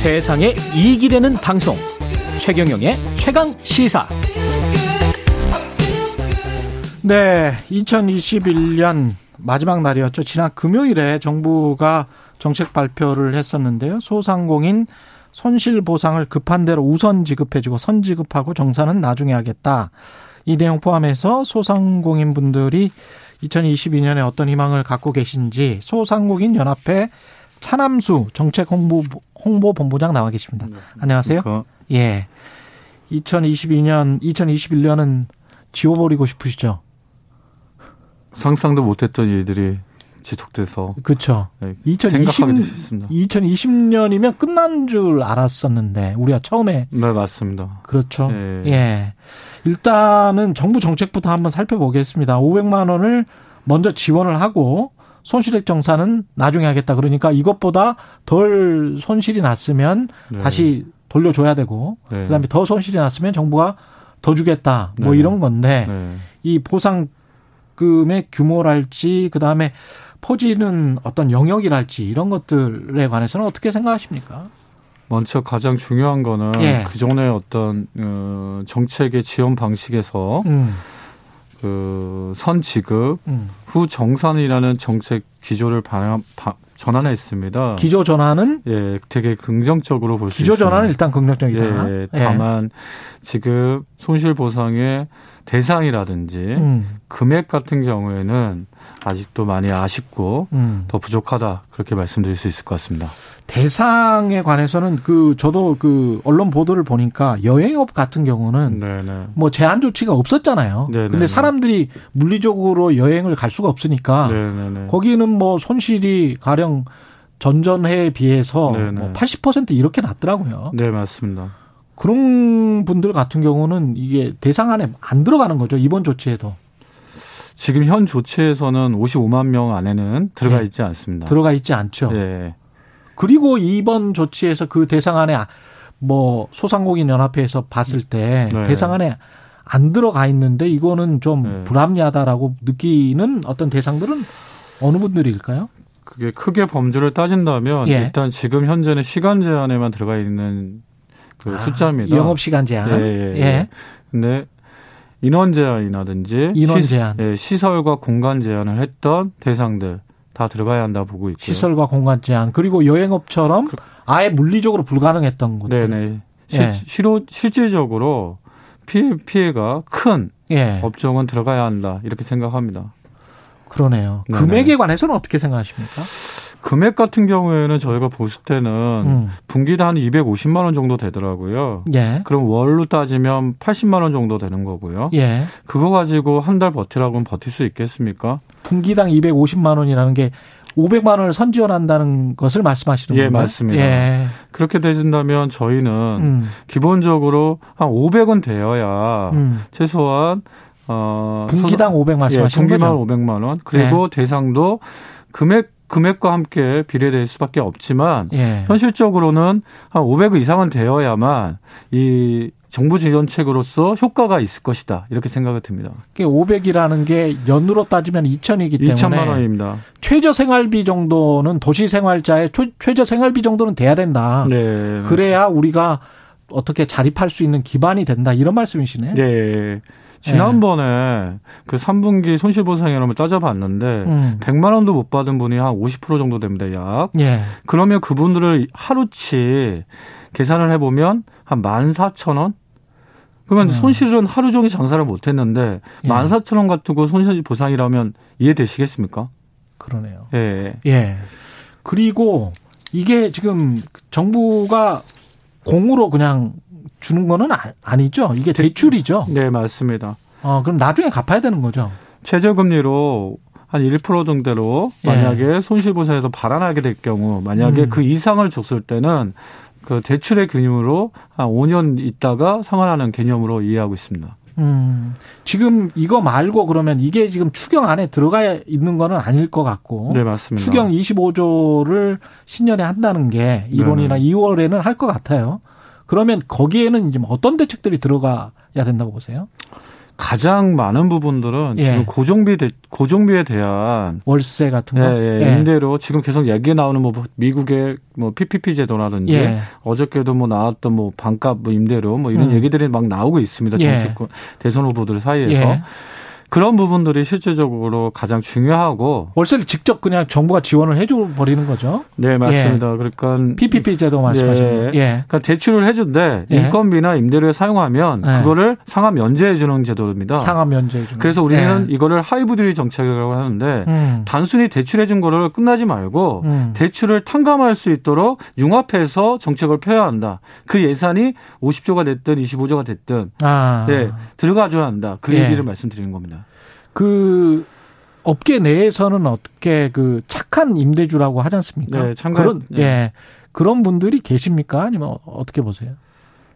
세상에 이익이 되는 방송 최경영의 최강 시사 네, 2021년 마지막 날이었죠. 지난 금요일에 정부가 정책 발표를 했었는데요. 소상공인 손실 보상을 급한 대로 우선 지급해주고 선 지급하고 정산은 나중에 하겠다. 이 내용 포함해서 소상공인 분들이 2022년에 어떤 희망을 갖고 계신지 소상공인 연합회 차남수 정책 홍보 홍보 본부장 나와 계십니다. 안녕하세요. 그러니까 예. 2022년 2021년은 지워버리고 싶으시죠? 상상도 못했던 일들이 지속돼서 그렇죠. 네, 2020, 생각하게 됐습니다. 2020년이면 끝난 줄 알았었는데 우리가 처음에 네 맞습니다. 그렇죠. 예. 예. 일단은 정부 정책부터 한번 살펴보겠습니다. 500만 원을 먼저 지원을 하고 손실액 정산은 나중에 하겠다. 그러니까 이것보다 덜 손실이 났으면 네. 다시 돌려줘야 되고 네. 그다음에 더 손실이 났으면 정부가 더 주겠다. 뭐 네. 이런 건데 네. 이 보상금의 규모랄지 그다음에 포지는 어떤 영역이랄지 이런 것들에 관해서는 어떻게 생각하십니까? 먼저 가장 중요한 거는 예. 그 전에 어떤 어, 정책의 지원 방식에서 음, 그 선지급 음. 후 정산이라는 정책 기조를 반영, 바- 전환했습니다. 기조 전환은 예, 되게 긍정적으로 볼수 기조 있습니다. 전환은 일단 긍정적이다. 예, 다만 지금 손실 보상의 대상이라든지 음, 금액 같은 경우에는 아직도 많이 아쉽고 음. 더 부족하다 그렇게 말씀드릴 수 있을 것 같습니다. 대상에 관해서는 그 저도 그 언론 보도를 보니까 여행업 같은 경우는 네네. 뭐 제한 조치가 없었잖아요. 네네네. 근데 사람들이 물리적으로 여행을 갈 수가 없으니까 네네네. 거기는 뭐 손실이 가령 전전해에 비해서 네네. 뭐80% 이렇게 났더라고요. 네 맞습니다. 그런 분들 같은 경우는 이게 대상 안에 안 들어가는 거죠. 이번 조치에도 지금 현 조치에서는 55만 명 안에는 들어가 예. 있지 않습니다. 들어가 있지 않죠. 예. 그리고 이번 조치에서 그 대상 안에 뭐 소상공인 연합회에서 봤을 때 네. 대상 안에 안 들어가 있는데 이거는 좀 네. 불합리하다라고 느끼는 어떤 대상들은 어느 분들일까요? 그게 크게 범주를 따진다면 예. 일단 지금 현재는 시간 제한에만 들어가 있는 그 숫자입니다. 영업 시간 제한. 예, 예, 예. 근데 인원 제한이라든지 인원 시- 제한. 예, 시설과 공간 제한을 했던 대상들 다 들어가야 한다 보고 있고요. 시설과 공간 제한 그리고 여행업처럼 아예 물리적으로 불가능했던 곳들. 네네. 실, 예. 실로, 실질적으로 피해, 피해가 큰 예. 업종은 들어가야 한다. 이렇게 생각합니다. 그러네요. 네네. 금액에 관해서는 어떻게 생각하십니까? 금액 같은 경우에는 저희가 봤을 때는 음. 분기당 한 250만 원 정도 되더라고요. 예. 그럼 월로 따지면 80만 원 정도 되는 거고요. 예. 그거 가지고 한 달 버티라고는 버틸 수 있겠습니까? 분기당 250만 원이라는 게 500만 원을 선지원한다는 것을 말씀하시는 예, 건가요? 맞습니다. 예. 그렇게 되진다면 저희는 음. 기본적으로 한 500은 되어야 음. 최소한 어 분기당 500 예, 말씀하시는 분기만 거죠? 네. 500만 원. 그리고 대상도 금액 금액과 함께 비례될 수밖에 없지만 예. 현실적으로는 한 500 이상은 되어야만 이 정부 지원책으로서 효과가 있을 것이다. 이렇게 생각이 듭니다. 500이라는 게 연으로 따지면 2천이기 때문에 2천만 원입니다. 최저 생활비 정도는 도시 생활자의 초- 최저 생활비 정도는 돼야 된다. 네. 그래야 우리가 어떻게 자립할 수 있는 기반이 된다. 이런 말씀이시네. 네. 지난번에 그 3분기 손실보상이라면 따져봤는데 음. 100만 원도 못 받은 분이 한 50% 정도 됩니다. 약. 예. 그러면 그분들을 하루치 계산을 해보면 한 14,000원? 그러면 음. 손실은 하루 종일 장사를 못 했는데 예. 14,000원 가지고 손실 보상이라면 이해되시겠습니까? 그러네요. 예. 예. 그리고 이게 지금 정부가 공으로 그냥 주는 거는 아- 아니죠. 이게 대출이죠. 네, 맞습니다. 어, 그럼 나중에 갚아야 되는 거죠. 최저금리로 한 1% 정도로 예. 만약에 손실보상에서 발환하게 될 경우 만약에 음. 그 이상을 줬을 때는 그 대출의 개념으로 한 5년 있다가 상환하는 개념으로 이해하고 있습니다. 음, 지금 이거 말고 그러면 이게 지금 추경 안에 들어가 있는 거는 아닐 것 같고. 네, 맞습니다. 추경 25조를 신년에 한다는 게 1월이나 네네. 2월에는 할 것 같아요. 그러면 거기에는 이제 뭐 어떤 대책들이 들어가야 된다고 보세요? 가장 많은 부분들은 예. 지금 고정비 대, 고정비에 대한 월세 같은 예, 거. 예, 임대료 지금 계속 얘기 나오는 뭐 미국의 뭐 PPP 제도라든지 예. 어저께도 뭐 나왔던 뭐 반값 뭐 임대료 뭐 이런 음. 얘기들이 막 나오고 있습니다. 예. 정치권 대선 후보들 사이에서 예. 그런 부분들이 실제적으로 가장 중요하고 월세를 직접 그냥 정부가 지원을 해줘 버리는 거죠. 네 맞습니다. 그러니까 PPP 제도 말씀하시는 거. 예. 예. 그러니까 대출을 해준데 예. 인건비나 임대료에 사용하면 예. 그거를 상환 면제해 주는 제도입니다. 상하 면제 중. 그래서 우리는 이거를 하이브리드 정책이라고 하는데 음. 단순히 대출해 준 거를 끝나지 말고 음. 대출을 탕감할 수 있도록 융합해서 정책을 펴야 한다. 그 예산이 50조가 됐든 25조가 됐든 아. 네, 들어가줘야 한다. 그 예. 얘기를 말씀드리는 겁니다. 그 업계 내에서는 어떻게 그 착한 임대주라고 하지 않습니까? 네, 참가- 그런 네. 예. 그런 분들이 계십니까? 아니면 어떻게 보세요?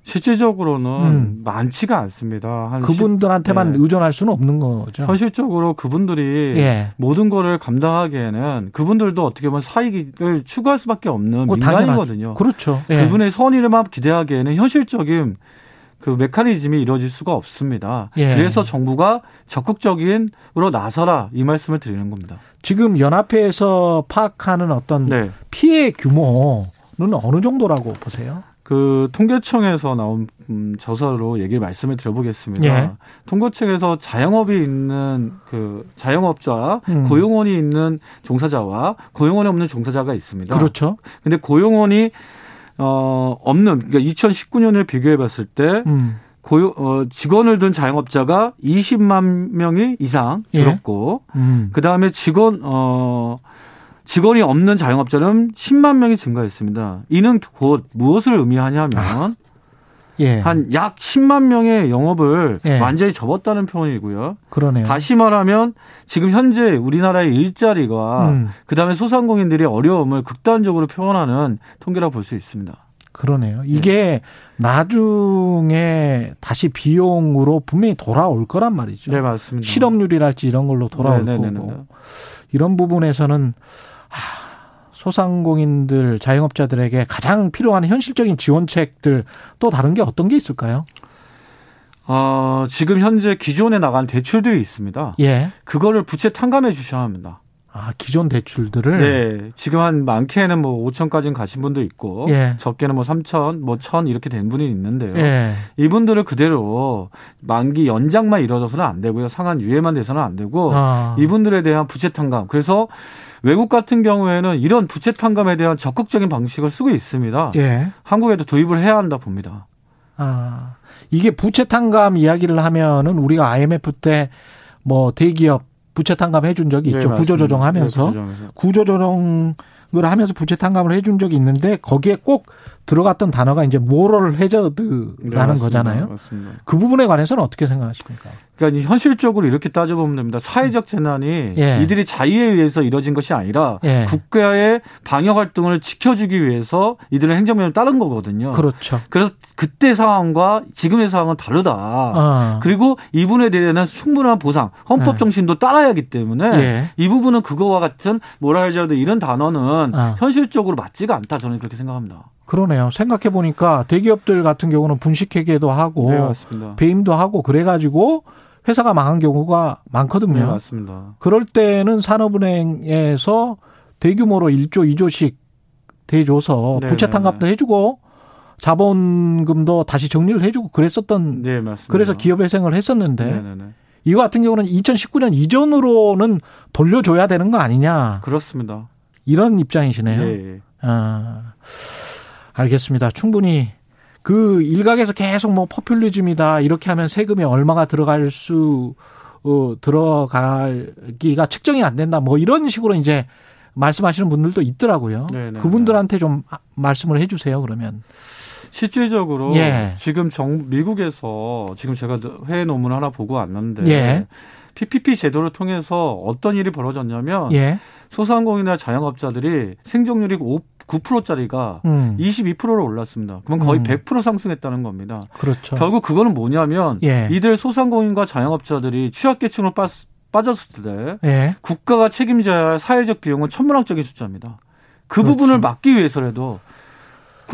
실질적으로는 음. 많지가 않습니다. 한 그분들한테만 네. 의존할 수는 없는 거죠. 현실적으로 그분들이 예. 모든 거를 감당하기에는 그분들도 어떻게 보면 사익을 추구할 수밖에 없는 뭐 민간이거든요. 그렇죠. 예. 그분의 선의를만 기대하기에는 현실적인 그 메커니즘이 이루어질 수가 없습니다. 예. 그래서 정부가 적극적인으로 나서라 이 말씀을 드리는 겁니다. 지금 연합회에서 파악하는 어떤 네. 피해 규모는 어느 정도라고 보세요? 그 통계청에서 나온 음, 저서로 얘기를 말씀을 드려보겠습니다. 예. 통계청에서 자영업이 있는 그 자영업자, 음. 고용원이 있는 종사자와 고용원이 없는 종사자가 있습니다. 그렇죠. 근데 고용원이 어 없는 그러니까 2019년을 비교해 봤을 때 음. 고용 어 직원을 둔 자영업자가 20만 명이 이상 예. 줄었고 음. 그 다음에 직원 어 직원이 없는 자영업자는 10만 명이 증가했습니다. 이는 곧 무엇을 의미하냐면 예. 한약 10만 명의 영업을 예. 완전히 접었다는 표현이고요. 그러네요. 다시 말하면 지금 현재 우리나라의 일자리가 음. 그다음에 소상공인들의 어려움을 극단적으로 표현하는 통계라고 볼수 있습니다. 그러네요. 이게 나중에 다시 비용으로 분명히 돌아올 거란 말이죠. 네, 맞습니다. 실업률이랄지 이런 걸로 돌아올 네, 네, 네, 거고 네. 이런 부분에서는 아, 소상공인들 자영업자들에게 가장 필요한 현실적인 지원책들 또 다른 게 어떤 게 있을까요? 어, 지금 현재 기존에 나간 대출들이 있습니다. 예. 그거를 부채 탕감해 주셔야 합니다. 아 기존 대출들을 네. 지금 한 많게는 뭐 5천까지는 가신 분도 있고 예. 적게는 뭐 3천, 뭐 1천 이렇게 된 분이 있는데요. 예. 이분들을 그대로 만기 연장만 이루어져서는 안 되고요. 상한 유예만 돼서는 안 되고 아. 이분들에 대한 부채 탕감. 그래서 외국 같은 경우에는 이런 부채 탕감에 대한 적극적인 방식을 쓰고 있습니다. 예. 한국에도 도입을 해야 한다 봅니다. 아 이게 부채 탕감 이야기를 하면은 우리가 IMF 때 뭐 대기업 부채 탕감 해준 적이 있죠. 네, 맞습니다. 구조 조정하면서 네, 구조조정하면서. 구조 조정을 하면서 부채 탕감을 해준 적이 있는데 거기에 꼭 들어갔던 단어가 이제 모럴 해저드라는 네, 맞습니다. 거잖아요. 맞습니다. 그 부분에 관해서는 어떻게 생각하십니까? 그러니까 현실적으로 이렇게 따져보면 됩니다. 사회적 재난이 예. 이들이 자의에 의해서 이뤄진 것이 아니라 예. 국가의 방역 활동을 지켜주기 위해서 이들의 행정명을 따른 거거든요. 그렇죠. 그래서 그때 상황과 지금의 상황은 다르다. 아. 그리고 이분에 대한 충분한 보상, 헌법 정신도 따라야 하기 때문에 예. 이 부분은 그거와 같은 모랄자드 이런 단어는 아. 현실적으로 맞지가 않다. 저는 그렇게 생각합니다. 그러네요. 생각해 보니까 대기업들 같은 경우는 분식회계도 하고 네, 맞습니다. 배임도 하고 그래가지고 회사가 망한 경우가 많거든요. 네, 맞습니다. 그럴 때는 산업은행에서 대규모로 1조, 2조씩 대줘서 네, 부채 네, 탕감도 해주고 자본금도 다시 정리를 해주고 그랬었던 네, 맞습니다. 그래서 기업 회생을 했었는데 네, 네, 네. 이거 같은 경우는 2019년 이전으로는 돌려줘야 되는 거 아니냐 그렇습니다. 이런 입장이시네요. 예, 예. 아, 알겠습니다. 충분히 그 일각에서 계속 뭐 포퓰리즘이다 이렇게 하면 세금이 얼마가 들어갈 수 어, 들어가기가 측정이 안 된다 뭐 이런 식으로 이제 말씀하시는 분들도 있더라고요. 네네. 그분들한테 좀 아, 말씀을 해주세요. 그러면 실질적으로 예. 지금 정 미국에서 지금 제가 회의 논문 하나 보고 왔는데 예. PPP 제도를 통해서 어떤 일이 벌어졌냐면 예, 소상공인이나 자영업자들이 생존율이 5, 9%짜리가 음, 22%로 올랐습니다. 그럼 거의 음. 100% 상승했다는 겁니다. 그렇죠. 결국 그거는 뭐냐면 예. 이들 소상공인과 자영업자들이 취약계층으로 빠, 빠졌을 때 예, 국가가 책임져야 할 사회적 비용은 천문학적인 숫자입니다. 그 그렇죠. 부분을 막기 위해서라도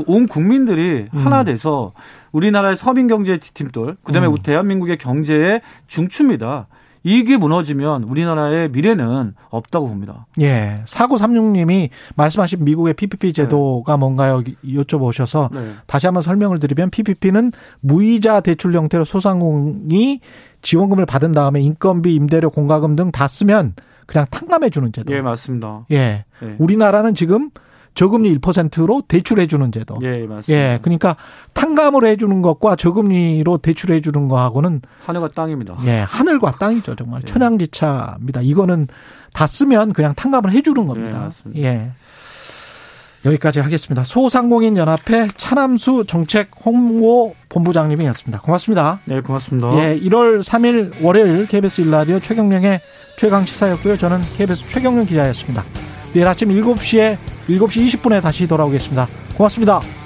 온 국민들이 음. 하나 돼서 우리나라의 서민 경제 팀돌, 그다음에 음. 대한민국의 경제의 중추입니다. 이게 무너지면 우리나라의 미래는 없다고 봅니다. 예. 4936님이 말씀하신 미국의 PPP 제도가 네. 뭔가요? 여쭤보셔서 네. 다시 한번 설명을 드리면 PPP는 무이자 대출 형태로 소상공이 지원금을 받은 다음에 인건비, 임대료, 공과금 등 다 쓰면 그냥 탕감해 주는 제도. 예, 맞습니다. 예. 예. 우리나라는 지금 저금리 1%로 대출해 주는 제도. 예, 맞습니다. 예, 그러니까 탕감을 해 주는 것과 저금리로 대출해 주는 거하고는 하늘과 땅입니다. 예, 하늘과 땅이죠, 정말. 예. 천양지차입니다. 이거는 다 쓰면 그냥 탕감을 해 주는 겁니다. 예, 예. 여기까지 하겠습니다. 소상공인 연합회 차남수 정책 홍보 본부장님이었습니다. 고맙습니다. 네, 고맙습니다. 예, 1월 3일 월요일 KBS 일라디오 최경령의 최강 시사였고요. 저는 KBS 최경령 기자였습니다. 내일 아침 7시에 7시 20분에 다시 돌아오겠습니다. 고맙습니다.